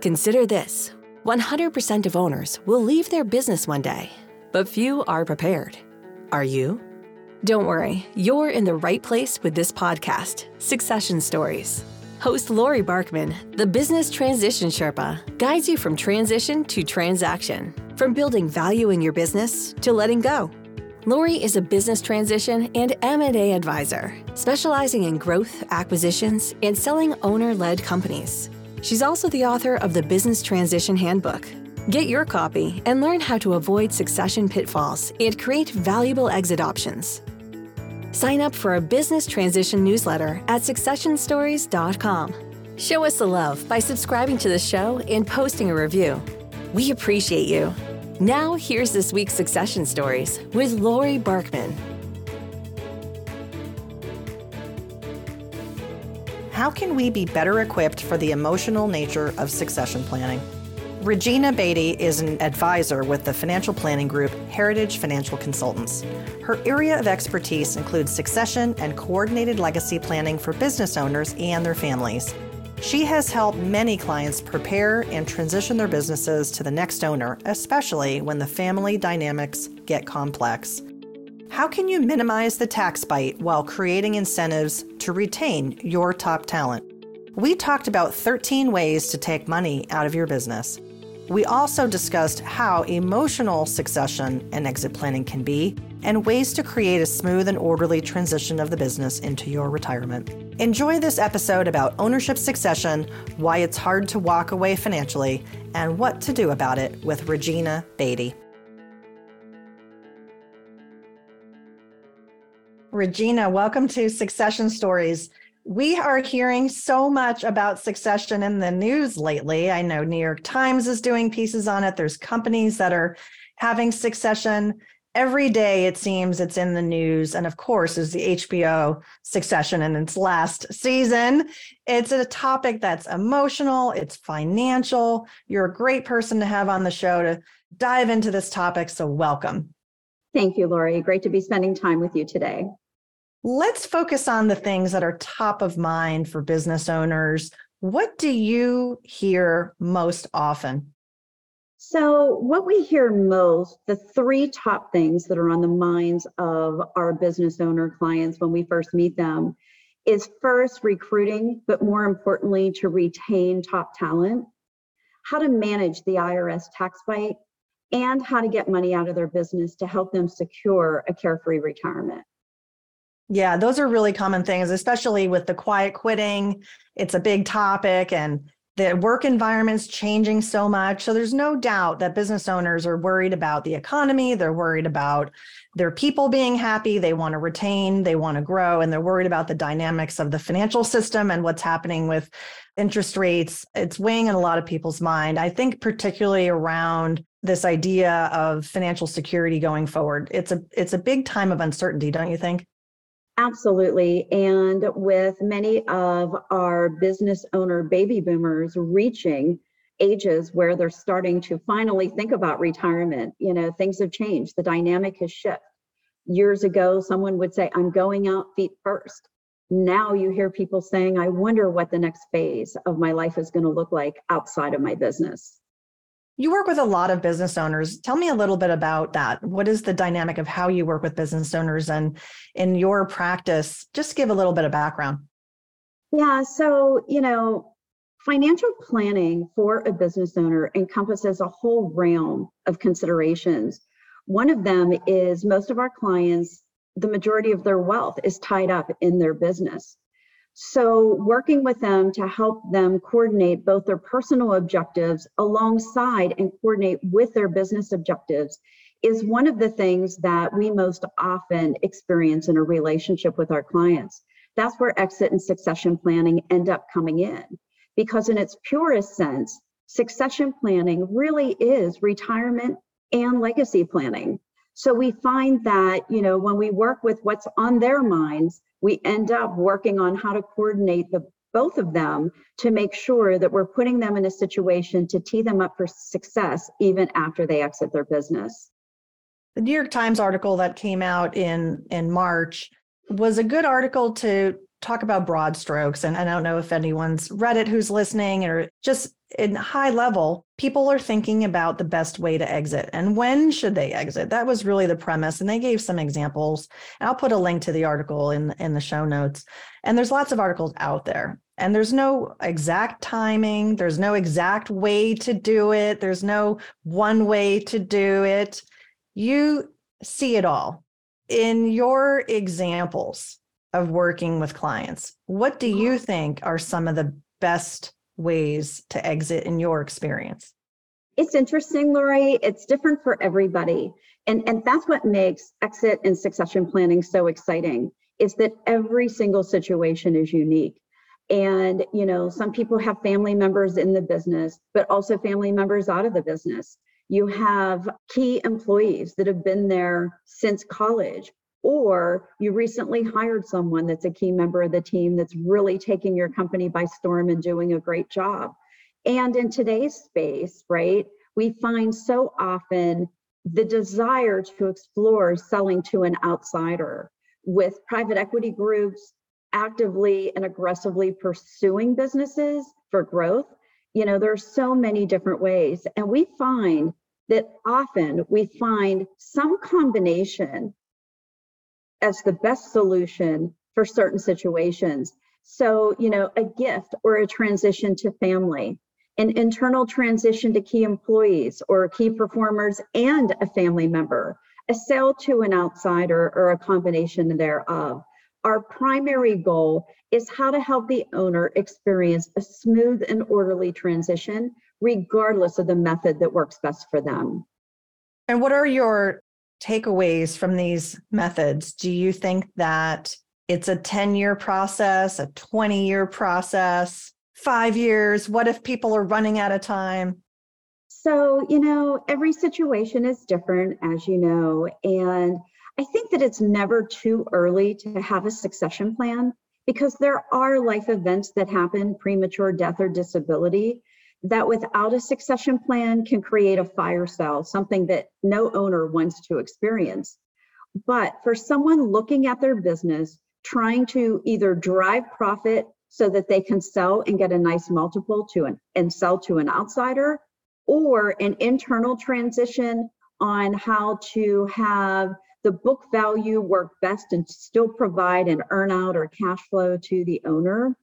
Consider this 100% of owners will leave their business one day, but few are prepared. Are you? Don't worry, you're in the right place with this podcast, Succession Stories. Host Laurie Barkman, the business transition Sherpa, guides you from transition to transaction, from building value in your business to letting go. Laurie is a business transition and M&A advisor, specializing in growth, acquisitions, and selling owner-led companies. She's also the author of the Business Transition Handbook. Get your copy and learn how to avoid succession pitfalls and create valuable exit options. Sign up for a business transition newsletter at successionstories.com. Show us the love by subscribing to the show and posting a review. We appreciate you. Now, here's this week's Succession Stories with Laurie Barkman. How can we be better equipped for the emotional nature of succession planning? Regina Beatty is an advisor with the financial planning group Heritage Financial Consultants. Her area of expertise includes succession and coordinated legacy planning for business owners and their families. She has helped many clients prepare and transition their businesses to the next owner, especially when the family dynamics get complex. How can you minimize the tax bite while creating incentives to retain your top talent? We talked about 13 ways to take money out of your business. We also discussed how emotional succession and exit planning can be and ways to create a smooth and orderly transition of the business into your retirement. Enjoy this episode about ownership succession, why it's hard to walk away financially, and what to do about it with Regina Beatty. Regina, welcome to Succession Stories. We are hearing so much about succession in the news lately. I know New York Times is doing pieces on it. There's companies that are having succession. Every day, it seems it's in the news. And of course, is the HBO succession in its last season. It's a topic that's emotional, it's financial. You're a great person to have on the show to dive into this topic. So, welcome. Thank you, Laurie. Great to be spending time with you today. Let's focus on the things that are top of mind for business owners. What do you hear most often? So, what we hear most, the three top things that are on the minds of our business owner clients when we first meet them is first recruiting, but more importantly, to retain top talent, how to manage the IRS tax bite, and how to get money out of their business to help them secure a carefree retirement. Yeah, those are really common things, especially with the quiet quitting. It's a big topic and the work environment's changing so much. So there's no doubt that business owners are worried about the economy. They're worried about their people being happy. They want to retain, they want to grow, and they're worried about the dynamics of the financial system and what's happening with interest rates. It's weighing in a lot of people's mind. I think particularly around this idea of financial security going forward. It's a it's a big time of uncertainty, don't you think? Absolutely. And with many of our business owner baby boomers reaching ages where they're starting to finally think about retirement, you know, things have changed. The dynamic has shifted. Years ago, someone would say, I'm going out feet first. Now you hear people saying, I wonder what the next phase of my life is going to look like outside of my business. You work with a lot of business owners. Tell me a little bit about that. What is the dynamic of how you work with business owners and in your practice? Just give a little bit of background. Yeah, so, you know, financial planning for a business owner encompasses a whole realm of considerations. One of them is most of our clients, the majority of their wealth is tied up in their business. So, working with them to help them coordinate both their personal objectives alongside and coordinate with their business objectives is one of the things that we most often experience in a relationship with our clients. That's where exit and succession planning end up coming in. Because, in its purest sense, succession planning really is retirement and legacy planning. So we find that, you know, when we work with what's on their minds, we end up working on how to coordinate the both of them to make sure that we're putting them in a situation to tee them up for success even after they exit their business. The New York Times article that came out in in March was a good article to talk about broad strokes. And I don't know if anyone's read it who's listening or just in high level, people are thinking about the best way to exit and when should they exit. That was really the premise. And they gave some examples. I'll put a link to the article in, in the show notes. And there's lots of articles out there. And there's no exact timing, there's no exact way to do it, there's no one way to do it. You see it all. In your examples of working with clients, what do you mm-hmm. think are some of the best ways to exit in your experience? It's interesting, Laurie. It's different for everybody. And, and that's what makes exit and succession planning so exciting is that every single situation is unique. And, you know, some people have family members in the business, but also family members out of the business. You have key employees that have been there since college, or you recently hired someone that's a key member of the team that's really taking your company by storm and doing a great job. And in today's space, right, we find so often the desire to explore selling to an outsider with private equity groups actively and aggressively pursuing businesses for growth, you know, there's so many different ways. And we find that often we find some combination as the best solution for certain situations. So, you know, a gift or a transition to family, an internal transition to key employees or key performers and a family member, a sale to an outsider or a combination thereof our primary goal is how to help the owner experience a smooth and orderly transition, regardless of the method that works best for them. And what are your takeaways from these methods? Do you think that it's a 10 year process, a 20 year process, five years? What if people are running out of time? So, you know, every situation is different, as you know, and I think that it's never too early to have a succession plan because there are life events that happen, premature death or disability, that without a succession plan can create a fire sale, something that no owner wants to experience. But for someone looking at their business, trying to either drive profit so that they can sell and get a nice multiple to an and sell to an outsider, or an internal transition on how to have the book value work best and still provide an earnout or cash flow to the owner.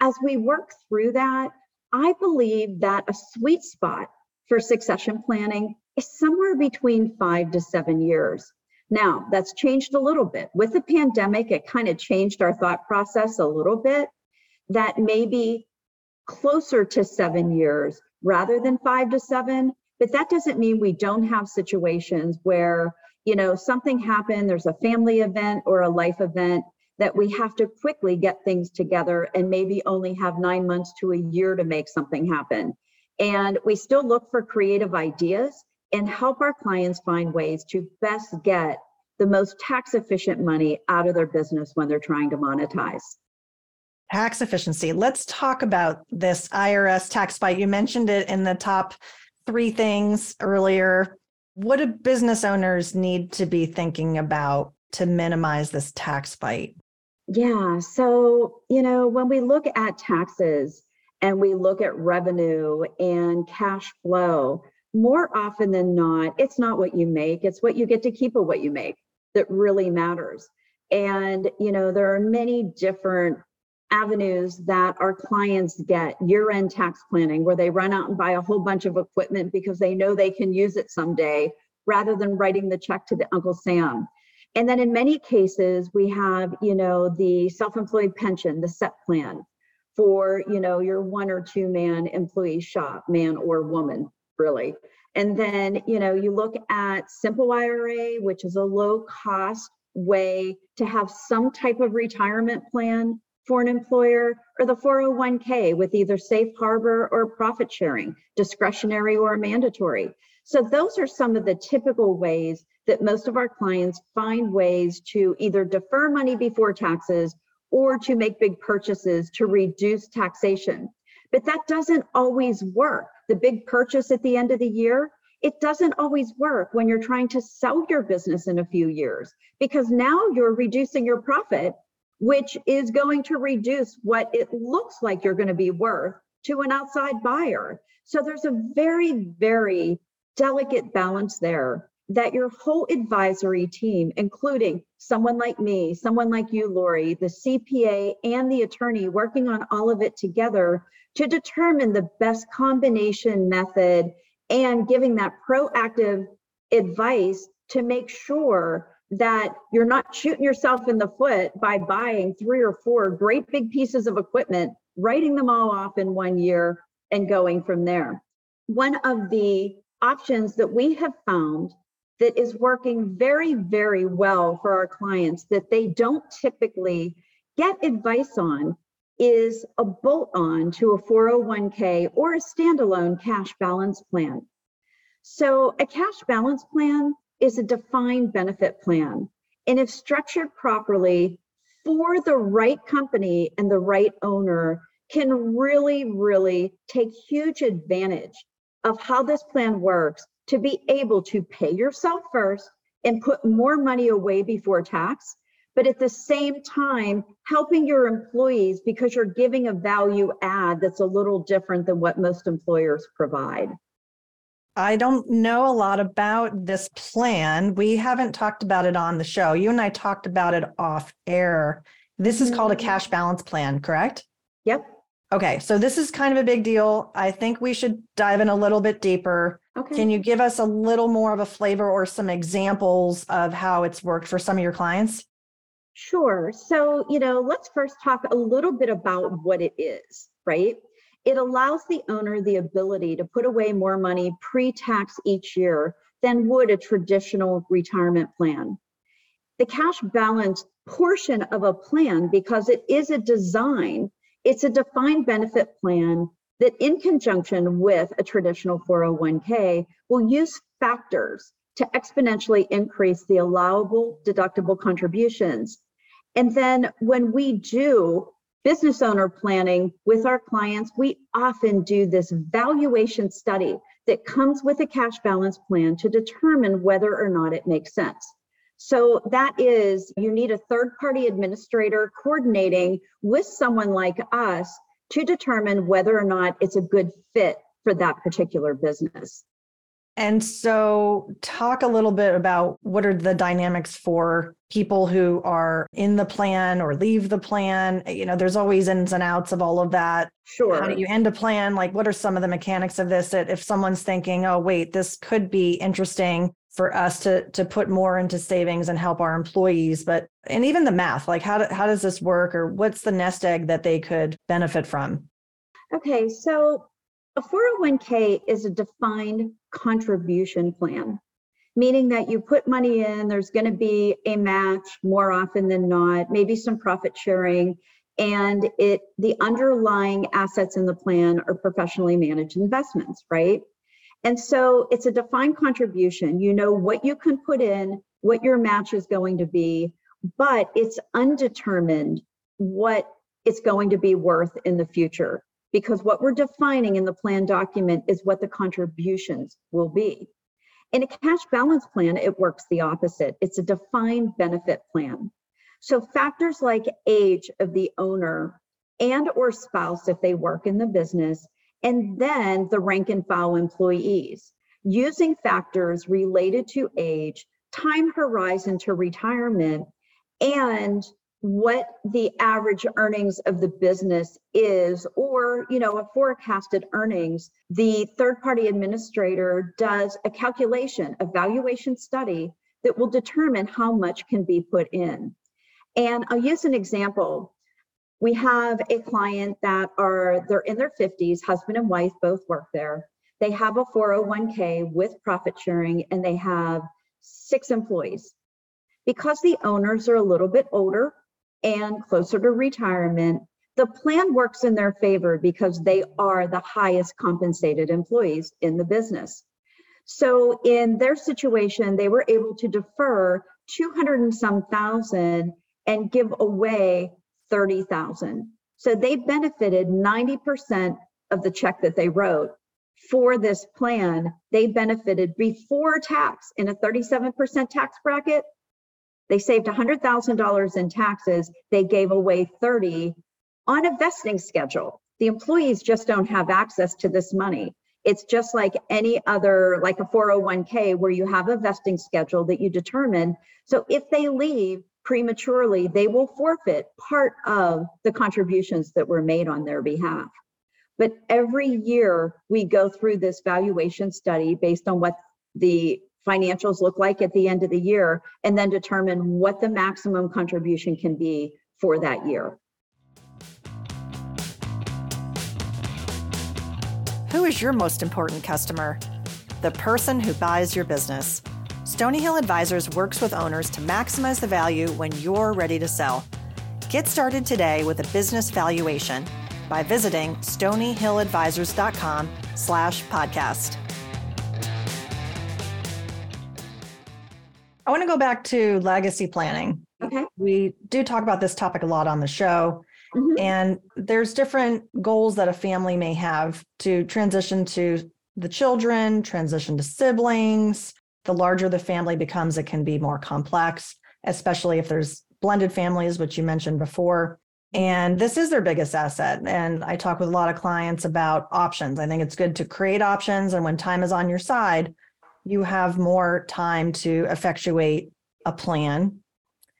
As we work through that, I believe that a sweet spot for succession planning is somewhere between five to seven years. Now, that's changed a little bit. With the pandemic, it kind of changed our thought process a little bit that maybe closer to seven years rather than five to seven. But that doesn't mean we don't have situations where you know, something happened, there's a family event or a life event that we have to quickly get things together and maybe only have nine months to a year to make something happen. And we still look for creative ideas and help our clients find ways to best get the most tax efficient money out of their business when they're trying to monetize. Tax efficiency. Let's talk about this IRS tax bite. You mentioned it in the top three things earlier what do business owners need to be thinking about to minimize this tax bite? Yeah. So, you know, when we look at taxes and we look at revenue and cash flow, more often than not, it's not what you make, it's what you get to keep of what you make that really matters. And, you know, there are many different avenues that our clients get year end tax planning, where they run out and buy a whole bunch of equipment because they know they can use it someday rather than writing the check to the Uncle Sam. And then in many cases, we have, you know, the self employed pension, the SEP plan for, you know, your one or two man employee shop, man or woman, really. And then, you know, you look at Simple IRA, which is a low cost way to have some type of retirement plan for an employer or the 401k with either safe harbor or profit sharing, discretionary or mandatory. So those are some of the typical ways that most of our clients find ways to either defer money before taxes or to make big purchases to reduce taxation. But that doesn't always work. The big purchase at the end of the year, it doesn't always work when you're trying to sell your business in a few years because now you're reducing your profit which is going to reduce what it looks like you're going to be worth to an outside buyer. So there's a very, very delicate balance there that your whole advisory team, including someone like me, someone like you, Laurie, the CPA and the attorney working on all of it together to determine the best combination method and giving that proactive advice to make sure that you're not shooting yourself in the foot by buying three or four great big pieces of equipment, writing them all off in one year and going from there. One of the options that we have found that is working very, very well for our clients that they don't typically get advice on is a bolt on to a 401k or a standalone cash balance plan. So, a cash balance plan is a defined benefit plan. And if structured properly for the right company and the right owner, can really, really take huge advantage of how this plan works to be able to pay yourself first and put more money away before tax, but at the same time, helping your employees because you're giving a value add that's a little different than what most employers provide. I don't know a lot about this plan. We haven't talked about it on the show. You and I talked about it off air. This is called a mm-hmm. cash balance plan, correct? Yep. Okay, so this is kind of a big deal. I think we should dive in a little bit deeper. Okay. Can you give us a little more of a flavor or some examples of how it's worked for some of your clients? Sure. So, you know, let's first talk a little bit about what it is, right? It allows the owner the ability to put away more money pre tax each year than would a traditional retirement plan. The cash balance portion of a plan, because it is a design it's a defined benefit plan that, in conjunction with a traditional 401k, will use factors to exponentially increase the allowable deductible contributions. And then when we do business owner planning with our clients, we often do this valuation study that comes with a cash balance plan to determine whether or not it makes sense. So that is, you need a third party administrator coordinating with someone like us to determine whether or not it's a good fit for that particular business. And so, talk a little bit about what are the dynamics for people who are in the plan or leave the plan. You know, there's always ins and outs of all of that. Sure. How do you end a plan? Like, what are some of the mechanics of this? That if someone's thinking, oh, wait, this could be interesting, for us to to put more into savings and help our employees but and even the math like how, do, how does this work or what's the nest egg that they could benefit from? Okay so a 401k is a defined contribution plan meaning that you put money in there's going to be a match more often than not maybe some profit sharing and it the underlying assets in the plan are professionally managed investments right and so it's a defined contribution. You know what you can put in, what your match is going to be, but it's undetermined what it's going to be worth in the future because what we're defining in the plan document is what the contributions will be. In a cash balance plan, it works the opposite. It's a defined benefit plan. So factors like age of the owner and or spouse if they work in the business and then the rank and file employees. Using factors related to age, time horizon to retirement, and what the average earnings of the business is or you know a forecasted earnings the third party administrator does a calculation a valuation study that will determine how much can be put in. And i'll use an example we have a client that are they're in their 50s husband and wife both work there. They have a 401k with profit sharing and they have six employees. Because the owners are a little bit older and closer to retirement the plan works in their favor because they are the highest compensated employees in the business. So in their situation they were able to defer 200 and some thousand and give away 30,000. So they benefited 90% of the check that they wrote for this plan. They benefited before tax in a 37% tax bracket. They saved $100,000 in taxes. They gave away 30 on a vesting schedule. The employees just don't have access to this money. It's just like any other, like a 401k, where you have a vesting schedule that you determine. So if they leave prematurely, they will forfeit part of the contributions that were made on their behalf. But every year we go through this valuation study based on what the financials look like at the end of the year and then determine what the maximum contribution can be for that year. Who is your most important customer? The person who buys your business. Stony Hill Advisors works with owners to maximize the value when you're ready to sell. Get started today with a business valuation by visiting stonyhilladvisors.com slash podcast. I want to go back to legacy planning. Okay. We do talk about this topic a lot on the show. Mm-hmm. And there's different goals that a family may have to transition to the children, transition to siblings. The larger the family becomes, it can be more complex, especially if there's blended families, which you mentioned before. And this is their biggest asset. And I talk with a lot of clients about options. I think it's good to create options. And when time is on your side, you have more time to effectuate a plan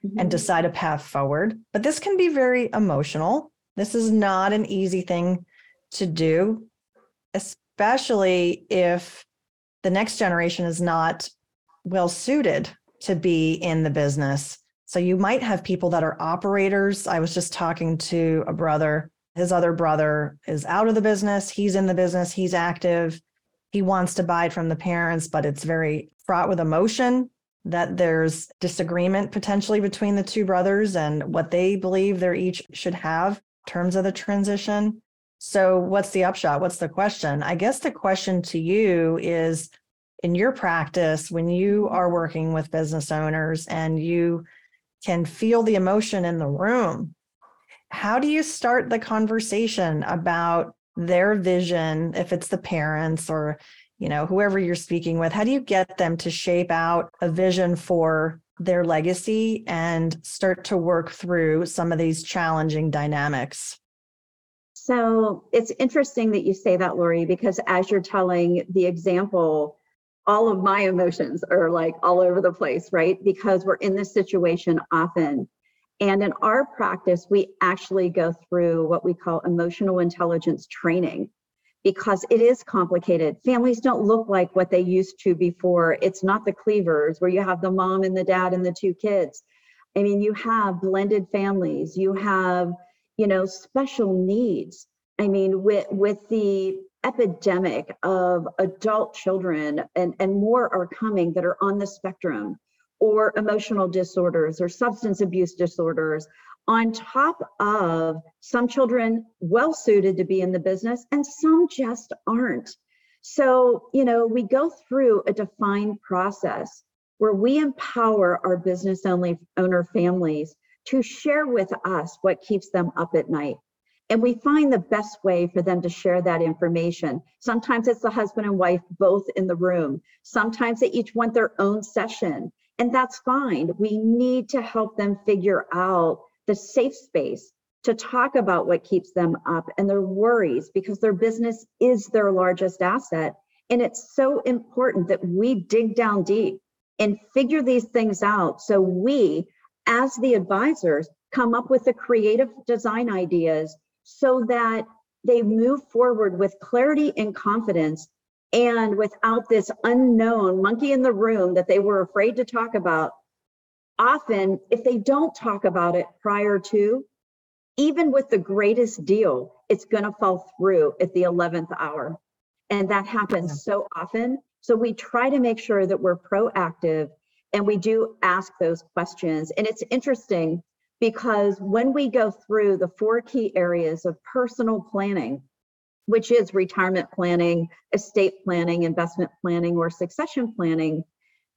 mm-hmm. and decide a path forward. But this can be very emotional. This is not an easy thing to do, especially if the next generation is not well suited to be in the business. So you might have people that are operators. I was just talking to a brother. His other brother is out of the business. He's in the business. He's active. He wants to buy it from the parents, but it's very fraught with emotion that there's disagreement potentially between the two brothers and what they believe they're each should have in terms of the transition. So, what's the upshot? What's the question? I guess the question to you is in your practice, when you are working with business owners and you can feel the emotion in the room, how do you start the conversation about their vision, if it's the parents or you know, whoever you're speaking with, how do you get them to shape out a vision for their legacy and start to work through some of these challenging dynamics? So it's interesting that you say that, Laurie, because as you're telling the example, all of my emotions are like all over the place, right? Because we're in this situation often. And in our practice, we actually go through what we call emotional intelligence training because it is complicated. Families don't look like what they used to before. It's not the cleavers where you have the mom and the dad and the two kids. I mean, you have blended families, you have, you know, special needs. I mean, with with the epidemic of adult children and, and more are coming that are on the spectrum or emotional disorders or substance abuse disorders on top of some children well suited to be in the business and some just aren't. So, you know, we go through a defined process where we empower our business only owner families to share with us what keeps them up at night. And we find the best way for them to share that information. Sometimes it's the husband and wife both in the room. Sometimes they each want their own session. And that's fine. We need to help them figure out the safe space to talk about what keeps them up and their worries because their business is their largest asset. And it's so important that we dig down deep and figure these things out so we, as the advisors, come up with the creative design ideas so that they move forward with clarity and confidence and without this unknown monkey in the room that they were afraid to talk about often if they don't talk about it prior to, even with the greatest deal, it's going to fall through at the 11th hour. And that happens so often. So we try to make sure that we're proactive and we do ask those questions. And it's interesting because when we go through the four key areas of personal planning, which is retirement planning, estate planning, investment planning, or succession planning,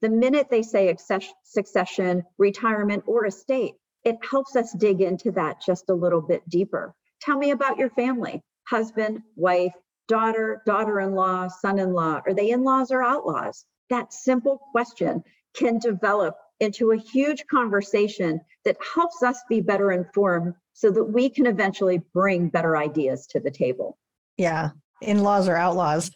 the minute they say succession, retirement, or estate, it helps us dig into that just a little bit deeper. Tell me about your family husband, wife, daughter, daughter in law, son in law. Are they in laws or outlaws? That simple question can develop into a huge conversation that helps us be better informed so that we can eventually bring better ideas to the table. Yeah. In-laws or outlaws.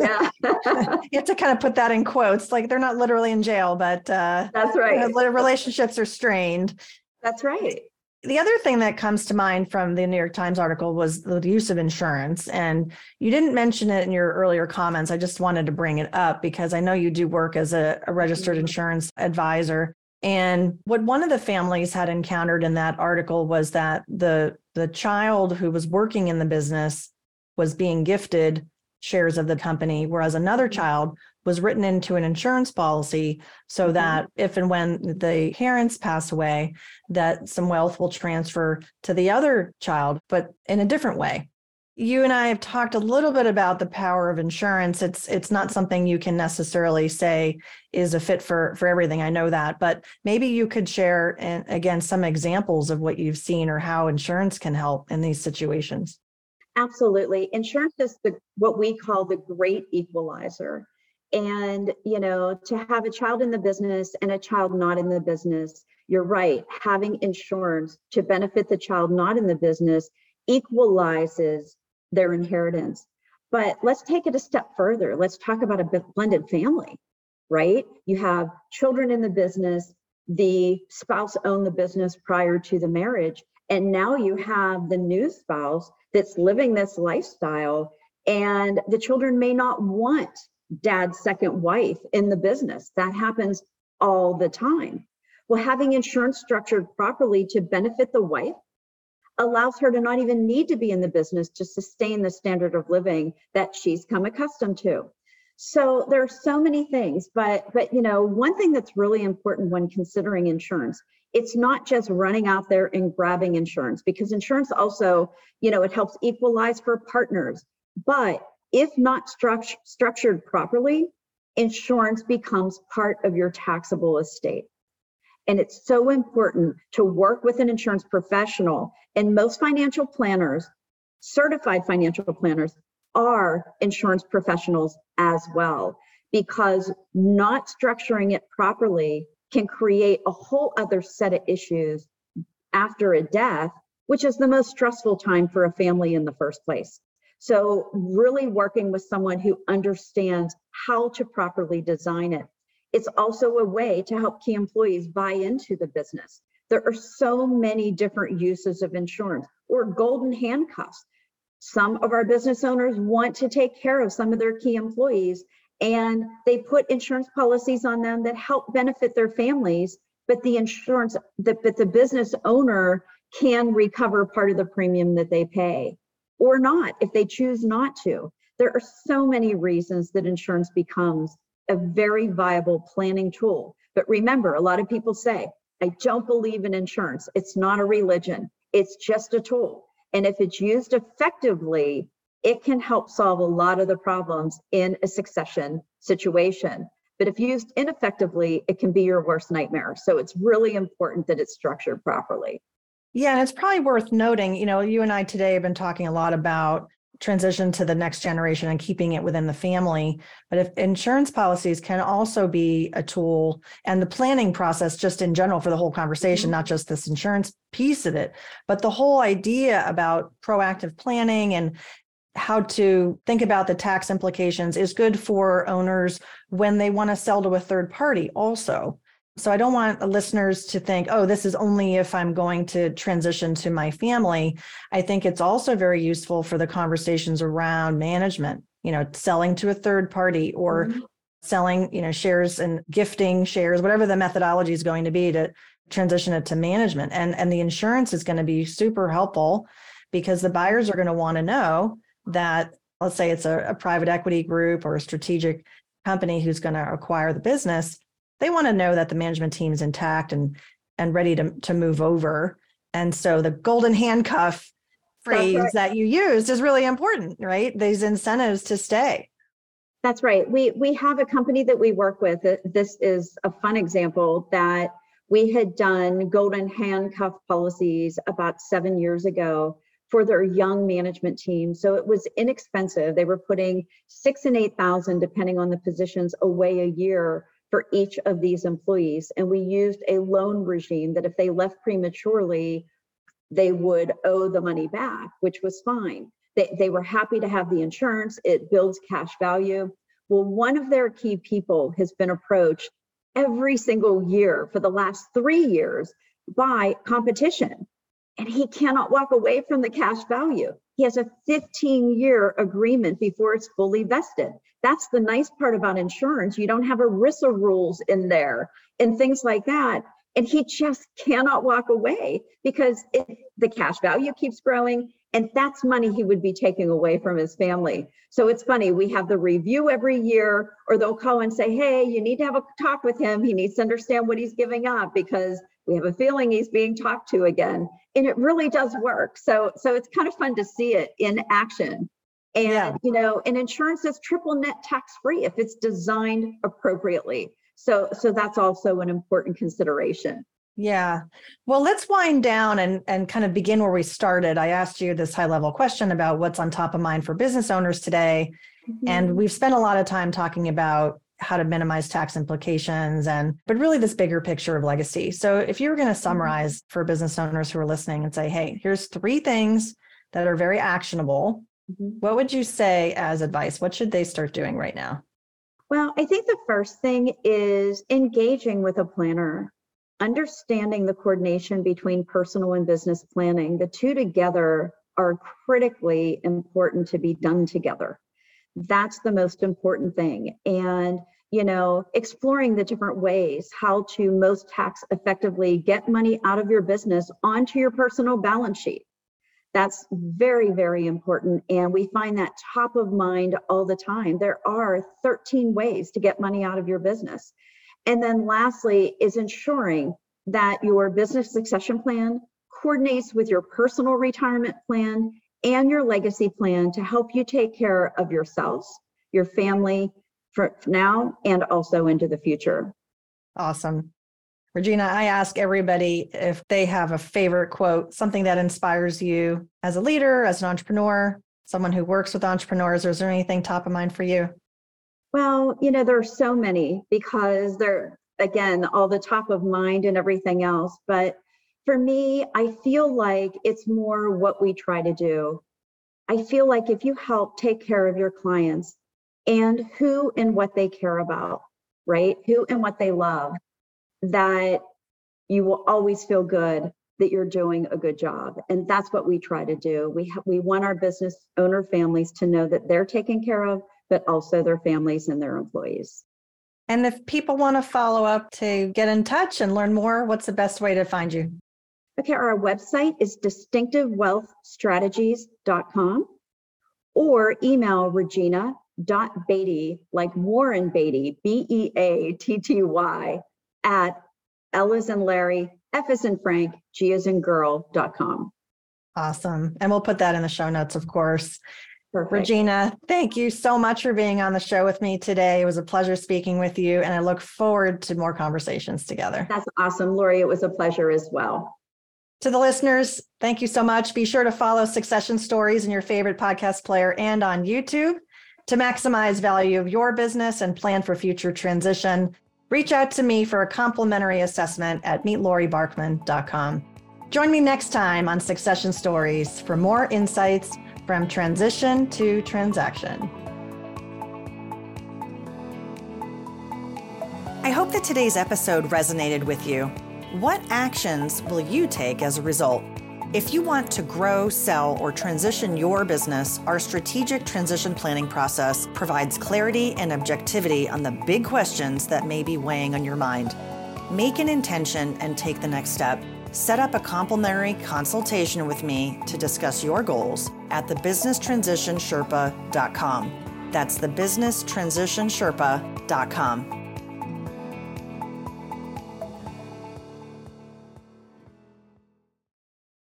yeah. you have to kind of put that in quotes. Like they're not literally in jail, but uh, that's right. Relationships are strained. That's right. The other thing that comes to mind from the New York Times article was the use of insurance. And you didn't mention it in your earlier comments. I just wanted to bring it up because I know you do work as a, a registered mm-hmm. insurance advisor. And what one of the families had encountered in that article was that the the child who was working in the business was being gifted shares of the company, whereas another mm-hmm. child was written into an insurance policy so mm-hmm. that if and when the parents pass away, that some wealth will transfer to the other child, but in a different way. You and I have talked a little bit about the power of insurance. It's it's not something you can necessarily say is a fit for for everything. I know that, but maybe you could share and again some examples of what you've seen or how insurance can help in these situations. Absolutely. Insurance is the what we call the great equalizer. And, you know, to have a child in the business and a child not in the business, you're right. Having insurance to benefit the child not in the business equalizes their inheritance. But let's take it a step further. Let's talk about a blended family, right? You have children in the business, the spouse owned the business prior to the marriage, and now you have the new spouse that's living this lifestyle, and the children may not want dad's second wife in the business. That happens all the time. Well, having insurance structured properly to benefit the wife allows her to not even need to be in the business to sustain the standard of living that she's come accustomed to. So there are so many things, but but you know, one thing that's really important when considering insurance, it's not just running out there and grabbing insurance because insurance also, you know, it helps equalize for partners. But if not struct- structured properly, insurance becomes part of your taxable estate. And it's so important to work with an insurance professional. And most financial planners, certified financial planners, are insurance professionals as well, because not structuring it properly can create a whole other set of issues after a death, which is the most stressful time for a family in the first place. So, really working with someone who understands how to properly design it. It's also a way to help key employees buy into the business. There are so many different uses of insurance or golden handcuffs. Some of our business owners want to take care of some of their key employees and they put insurance policies on them that help benefit their families, but the insurance, that but the business owner can recover part of the premium that they pay or not if they choose not to. There are so many reasons that insurance becomes a very viable planning tool. But remember, a lot of people say, I don't believe in insurance. It's not a religion, it's just a tool. And if it's used effectively, it can help solve a lot of the problems in a succession situation. But if used ineffectively, it can be your worst nightmare. So it's really important that it's structured properly. Yeah, and it's probably worth noting, you know, you and I today have been talking a lot about transition to the next generation and keeping it within the family. But if insurance policies can also be a tool and the planning process, just in general, for the whole conversation, mm-hmm. not just this insurance piece of it, but the whole idea about proactive planning and how to think about the tax implications is good for owners when they want to sell to a third party also so I don't want listeners to think, oh, this is only if I'm going to transition to my family. I think it's also very useful for the conversations around management, you know, selling to a third party or mm-hmm. selling, you know, shares and gifting shares, whatever the methodology is going to be to transition it to management. And and the insurance is going to be super helpful because the buyers are going to want to know that let's say it's a, a private equity group or a strategic company who's going to acquire the business they want to know that the management team is intact and and ready to, to move over. And so the golden handcuff phrase right. that you used is really important, right? These incentives to stay. That's right. We we have a company that we work with. This is a fun example that we had done golden handcuff policies about seven years ago for their young management team. So it was inexpensive. They were putting six and eight thousand, depending on the positions, away a year for each of these employees. And we used a loan regime that if they left prematurely, they would owe the money back, which was fine. They, they were happy to have the insurance, it builds cash value. Well, one of their key people has been approached every single year for the last three years by competition, and he cannot walk away from the cash value. He has a 15 year agreement before it's fully vested. That's the nice part about insurance. You don't have ERISA rules in there and things like that. And he just cannot walk away because it, the cash value keeps growing. And that's money he would be taking away from his family. So it's funny, we have the review every year, or they'll call and say, Hey, you need to have a talk with him. He needs to understand what he's giving up because we have a feeling he's being talked to again. And it really does work. So so it's kind of fun to see it in action. And yeah. you know, and insurance is triple net tax free if it's designed appropriately. So so that's also an important consideration. Yeah. Well, let's wind down and and kind of begin where we started. I asked you this high level question about what's on top of mind for business owners today. Mm-hmm. And we've spent a lot of time talking about how to minimize tax implications and but really this bigger picture of legacy. So if you were going to mm-hmm. summarize for business owners who are listening and say, "Hey, here's three things that are very actionable." Mm-hmm. What would you say as advice? What should they start doing right now? Well, I think the first thing is engaging with a planner, understanding the coordination between personal and business planning. The two together are critically important to be done together. That's the most important thing. And, you know, exploring the different ways how to most tax effectively get money out of your business onto your personal balance sheet. That's very, very important. And we find that top of mind all the time. There are 13 ways to get money out of your business. And then lastly is ensuring that your business succession plan coordinates with your personal retirement plan and your legacy plan to help you take care of yourselves, your family for now and also into the future. Awesome. Regina, I ask everybody if they have a favorite quote, something that inspires you as a leader, as an entrepreneur, someone who works with entrepreneurs, or is there anything top of mind for you? Well, you know, there are so many because they're, again, all the top of mind and everything else. But for me, I feel like it's more what we try to do. I feel like if you help take care of your clients and who and what they care about, right? Who and what they love, that you will always feel good that you're doing a good job. And that's what we try to do. We ha- we want our business owner families to know that they're taken care of, but also their families and their employees. And if people want to follow up to get in touch and learn more, what's the best way to find you? Okay, our website is distinctivewealthstrategies.com or email like Warren Beatty, B E A T T Y, at L as in Larry, F as in Frank, G as in girl.com. Awesome. And we'll put that in the show notes, of course. Perfect. Regina, thank you so much for being on the show with me today. It was a pleasure speaking with you, and I look forward to more conversations together. That's awesome, Laurie. It was a pleasure as well. To the listeners, thank you so much. Be sure to follow Succession Stories in your favorite podcast player and on YouTube to maximize value of your business and plan for future transition. Reach out to me for a complimentary assessment at meetloribarkman.com. Join me next time on Succession Stories for more insights from transition to transaction. I hope that today's episode resonated with you. What actions will you take as a result? If you want to grow, sell, or transition your business, our strategic transition planning process provides clarity and objectivity on the big questions that may be weighing on your mind. Make an intention and take the next step. Set up a complimentary consultation with me to discuss your goals at thebusinesstransitionsherpa.com. That's thebusinesstransitionsherpa.com.